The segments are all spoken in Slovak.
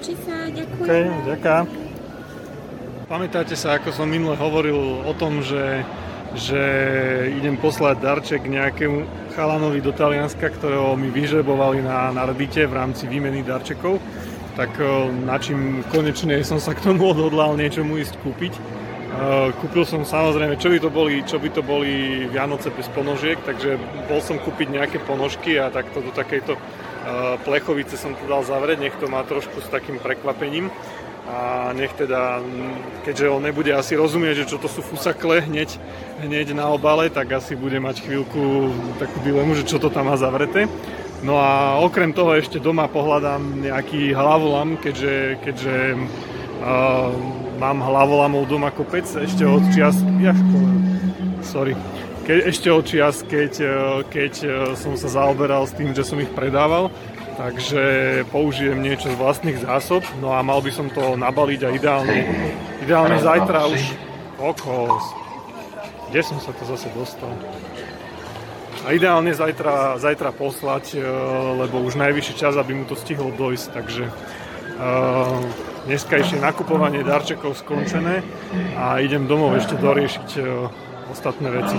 Páči sa, ďakujem. OK, ďakujem. Pamätáte sa, ako som minule hovoril o tom, že, že idem poslať darček nejakému chalanovi do Talianska, ktorého mi vyžrebovali na, na Reddite v rámci výmeny darčekov, tak na čím konečne som sa k tomu odhodlal niečo mu ísť kúpiť. Kúpil som samozrejme, čo by to boli, čo by to boli Vianoce bez ponožiek, takže bol som kúpiť nejaké ponožky a takto do takejto plechovice som to dal zavrieť, nech to má trošku s takým prekvapením a nech teda, keďže on nebude asi rozumieť, že čo to sú fusakle hneď, hneď na obale, tak asi bude mať chvíľku takú dilemu, že čo to tam má zavreté. No a okrem toho ešte doma pohľadám nejaký hlavolam, keďže, keďže uh, mám hlavolamov doma kopec ešte od čias... Ja, sorry. Ke, ešte od čias, keď, keď som sa zaoberal s tým, že som ich predával, takže použijem niečo z vlastných zásob, no a mal by som to nabaliť a ideálne, ideálne zajtra už okolo. Kde som sa to zase dostal? A ideálne zajtra, zajtra poslať, e, lebo už najvyšší čas, aby mu to stihlo dojsť, takže uh, dneskajšie nakupovanie darčekov skončené a idem domov ešte doriešiť uh, ostatné veci.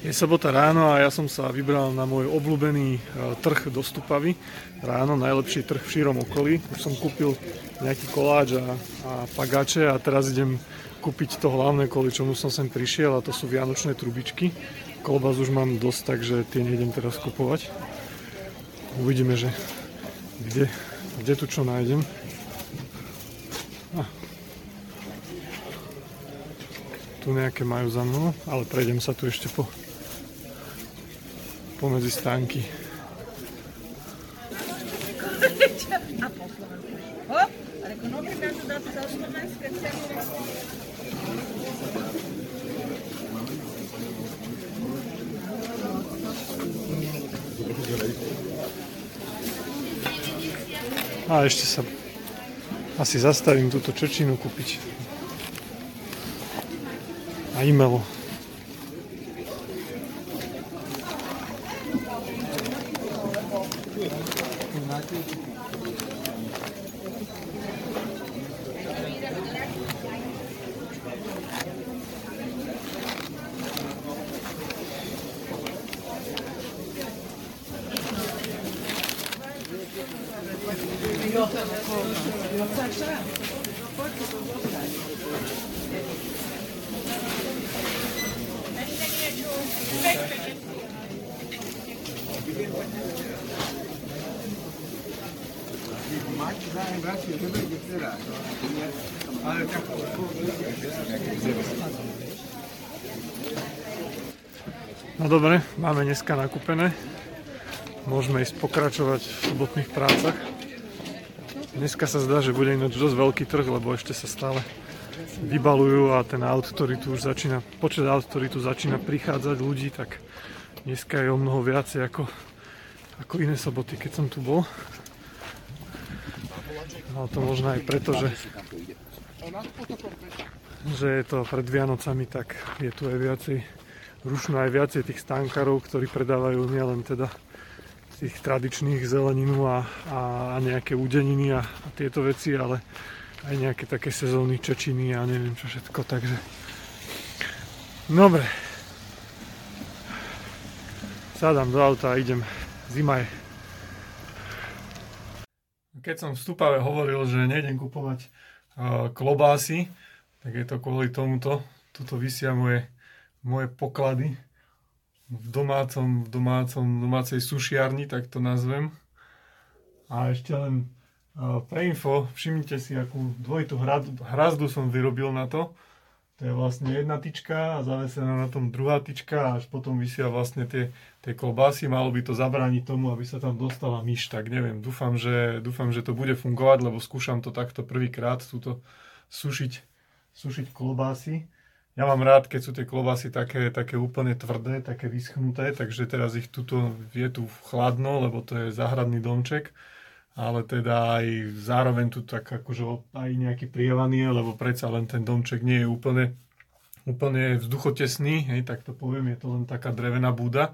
Je sobota ráno a ja som sa vybral na môj obľúbený e, trh do Stupavy. Ráno najlepší trh v šírom okolí. Už som kúpil nejaký koláč a, a pagače a teraz idem kúpiť to hlavné, kvôli čomu som sem prišiel a to sú vianočné trubičky. Kolbás už mám dosť, takže tie nejdem teraz kupovať. Uvidíme, že kde, kde tu čo nájdem. Tu nejaké majú za mnou, ale prejdem sa tu ešte po pomedzi stánky. A ešte sa asi zastavím túto čečinu kúpiť. A e-mail. No dobre, máme dneska nakúpené. Môžeme ísť pokračovať v sobotných prácach. Dneska sa zdá, že bude ináč dosť veľký trh, lebo ešte sa stále vybalujú a ten aut, ktorý tu už začína, počet aut, ktorý tu začína prichádzať ľudí, tak dneska je o mnoho viacej ako, ako iné soboty, keď som tu bol. No to možno aj preto, že, že je to pred Vianocami, tak je tu aj viacej rušno aj viacej tých stánkarov, ktorí predávajú nielen teda tých tradičných zeleninu a, a, a nejaké udeniny a, a tieto veci, ale aj nejaké také sezónne čečiny a neviem čo všetko, takže dobre. Sadám do auta a idem. Zima je keď som v Stupave hovoril, že nejdem kupovať uh, klobásy, tak je to kvôli tomuto. Tuto vysia moje moje poklady v domácom, v domácom, domácej sušiarni, tak to nazvem. A ešte len pre info, všimnite si, akú dvojitú hrazdu som vyrobil na to. To je vlastne jedna tyčka a zavesená na tom druhá tyčka a až potom vysia vlastne tie, tie klobásy. Malo by to zabrániť tomu, aby sa tam dostala myš. Tak neviem, dúfam že, dúfam, že to bude fungovať, lebo skúšam to takto prvýkrát, túto sušiť, sušiť klobásy. Ja mám rád, keď sú tie klobásy také, také úplne tvrdé, také vyschnuté, takže teraz ich tuto je tu chladno, lebo to je záhradný domček. Ale teda aj zároveň tu tak akože aj nejaký prievaný, lebo predsa len ten domček nie je úplne, úplne vzduchotesný, hej, tak to poviem, je to len taká drevená búda,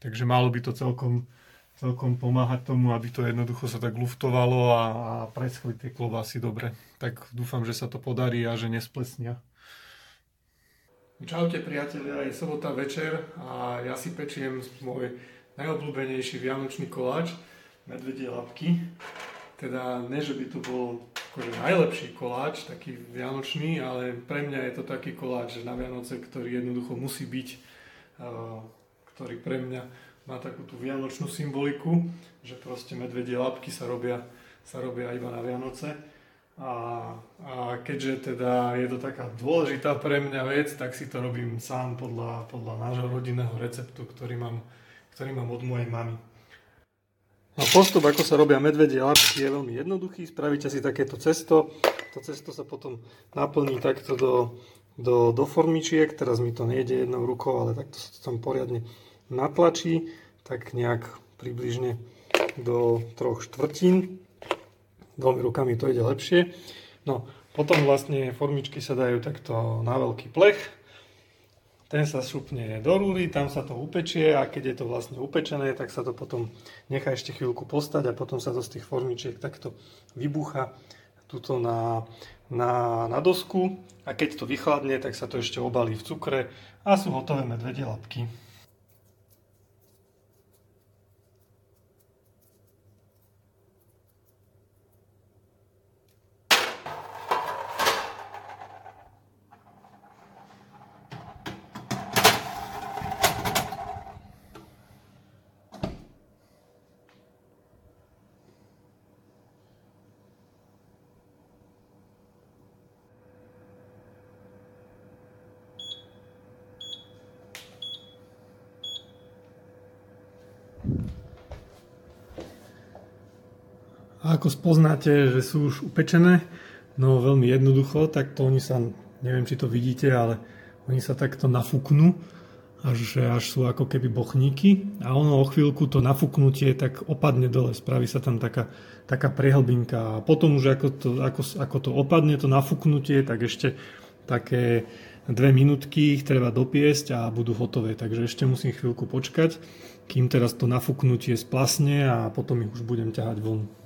takže malo by to celkom, celkom pomáhať tomu, aby to jednoducho sa tak luftovalo a, a preschli tie klobásy dobre. Tak dúfam, že sa to podarí a že nesplesnia. Čaute priatelia, je sobota večer a ja si pečiem môj najobľúbenejší vianočný koláč medvedie labky. Teda ne, že by to bol akože najlepší koláč, taký vianočný, ale pre mňa je to taký koláč na Vianoce, ktorý jednoducho musí byť, ktorý pre mňa má takú tú vianočnú symboliku, že proste medvedie labky sa robia, sa robia iba na Vianoce. A, a keďže teda je to taká dôležitá pre mňa vec, tak si to robím sám podľa, podľa nášho rodinného receptu, ktorý mám, ktorý mám od mojej mamy. No postup, ako sa robia medvedie labky, je veľmi jednoduchý. Spravíte si takéto cesto. To cesto sa potom naplní takto do, do, do formičiek. Teraz mi to nejde jednou rukou, ale takto sa to tam poriadne natlačí. Tak nejak približne do troch štvrtín. Dvomi rukami to ide lepšie. No, potom vlastne formičky sa dajú takto na veľký plech ten sa šupne do rúry, tam sa to upečie a keď je to vlastne upečené, tak sa to potom nechá ešte chvíľku postať a potom sa to z tých formičiek takto vybucha tuto na, na, na dosku a keď to vychladne, tak sa to ešte obalí v cukre a sú hotové medvedie labky. A ako spoznáte, že sú už upečené? No veľmi jednoducho, tak to oni sa, neviem či to vidíte, ale oni sa takto nafúknú, až, až sú ako keby bochníky a ono o chvíľku to nafúknutie tak opadne dole, spraví sa tam taká, taká prehlbinka a potom už ako to, ako, ako to opadne to nafúknutie, tak ešte také dve minútky ich treba dopiesť a budú hotové, takže ešte musím chvíľku počkať, kým teraz to nafúknutie splasne a potom ich už budem ťahať von.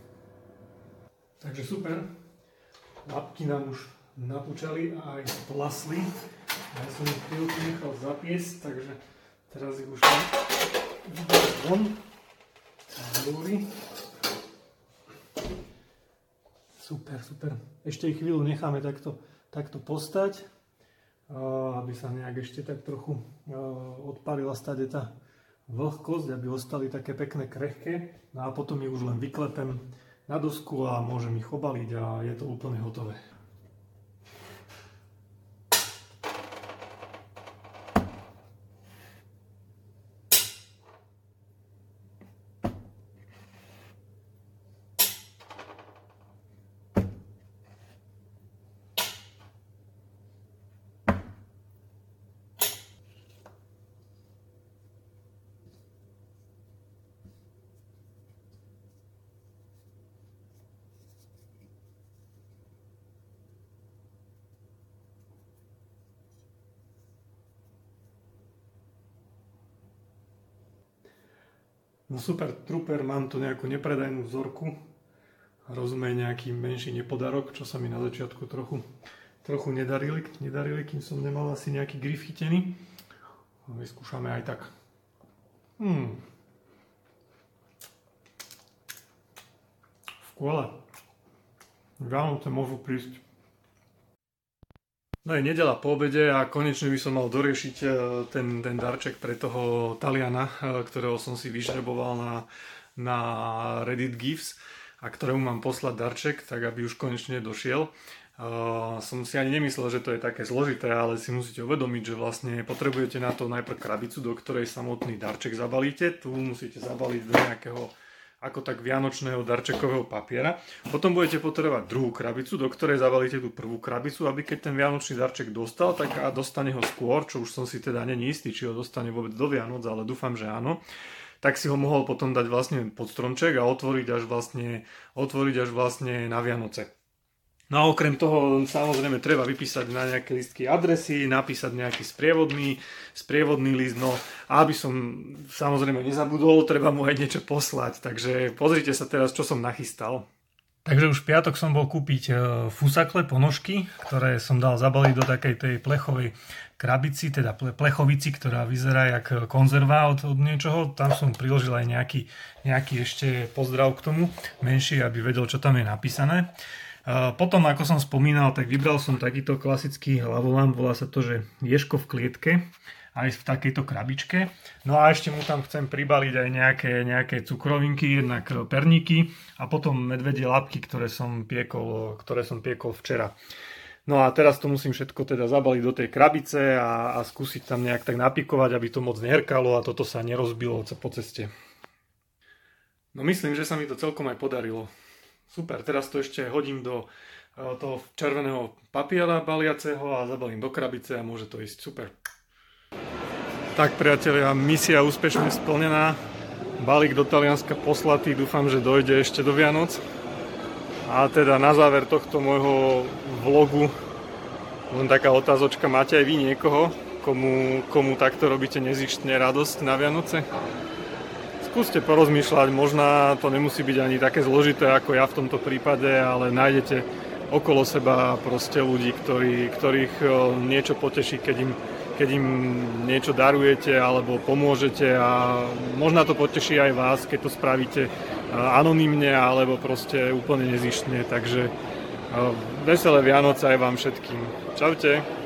Takže super. Lapky nám už napúčali a aj splasli. Ja som ich chvíľku nechal zapiesť, takže teraz ich už vidím von. Dobrý. Super, super. Ešte ich chvíľu necháme takto, takto postať, aby sa nejak ešte tak trochu odparila stade tá vlhkosť, aby ostali také pekné krehké. No a potom ich už len vyklepem na dosku a môžem ich obaliť a je to úplne hotové. No super, trooper, mám tu nejakú nepredajnú vzorku. Rozumej nejaký menší nepodarok, čo sa mi na začiatku trochu, trochu nedarili, nedarili, kým som nemal asi nejaký grif chytený. Vyskúšame aj tak. Hmm. Skvelé. Vianoce môžu prísť. No je nedela po obede a konečne by som mal doriešiť e, ten, ten darček pre toho Taliana, e, ktorého som si vyžreboval na, na Reddit Gifts a ktorému mám poslať darček, tak aby už konečne došiel. Uh, som si ani nemyslel, že to je také zložité, ale si musíte uvedomiť, že vlastne potrebujete na to najprv krabicu, do ktorej samotný darček zabalíte. Tu musíte zabaliť do nejakého ako tak vianočného darčekového papiera. Potom budete potrebovať druhú krabicu, do ktorej zavalíte tú prvú krabicu, aby keď ten vianočný darček dostal, tak a dostane ho skôr, čo už som si teda není istý, či ho dostane vôbec do Vianoc, ale dúfam, že áno tak si ho mohol potom dať vlastne pod stromček a otvoriť až vlastne, otvoriť až vlastne na Vianoce. No a okrem toho samozrejme treba vypísať na nejaké listky adresy, napísať nejaký sprievodný, sprievodný list, no a aby som samozrejme nezabudol, treba mu aj niečo poslať, takže pozrite sa teraz, čo som nachystal. Takže už v piatok som bol kúpiť e, fusakle, ponožky, ktoré som dal zabaliť do takej tej plechovej krabici, teda plechovici, ktorá vyzerá jak konzerva od, od niečoho. Tam som priložil aj nejaký, nejaký ešte pozdrav k tomu, menší, aby vedel, čo tam je napísané. Potom, ako som spomínal, tak vybral som takýto klasický hlavolám, volá sa to, že Ješko v klietke, aj v takejto krabičke. No a ešte mu tam chcem pribaliť aj nejaké, nejaké cukrovinky, jednak perníky a potom medvedie labky, ktoré som piekol, ktoré som piekol včera. No a teraz to musím všetko teda zabaliť do tej krabice a, a skúsiť tam nejak tak napikovať, aby to moc nehrkalo a toto sa nerozbilo po ceste. No myslím, že sa mi to celkom aj podarilo. Super, teraz to ešte hodím do eh, toho červeného papiera baliaceho a zabalím do krabice a môže to ísť. Super. Tak priatelia, misia úspešne splnená. Balík do Talianska poslatý, dúfam, že dojde ešte do Vianoc. A teda na záver tohto môjho vlogu len taká otázočka, máte aj vy niekoho, komu, komu takto robíte nezištne radosť na Vianoce? Skúste porozmýšľať, možná to nemusí byť ani také zložité ako ja v tomto prípade, ale nájdete okolo seba proste ľudí, ktorí, ktorých niečo poteší, keď im, keď im niečo darujete alebo pomôžete a možná to poteší aj vás, keď to spravíte anonymne alebo proste úplne nezištne. Takže veselé Vianoce aj vám všetkým. Čaute.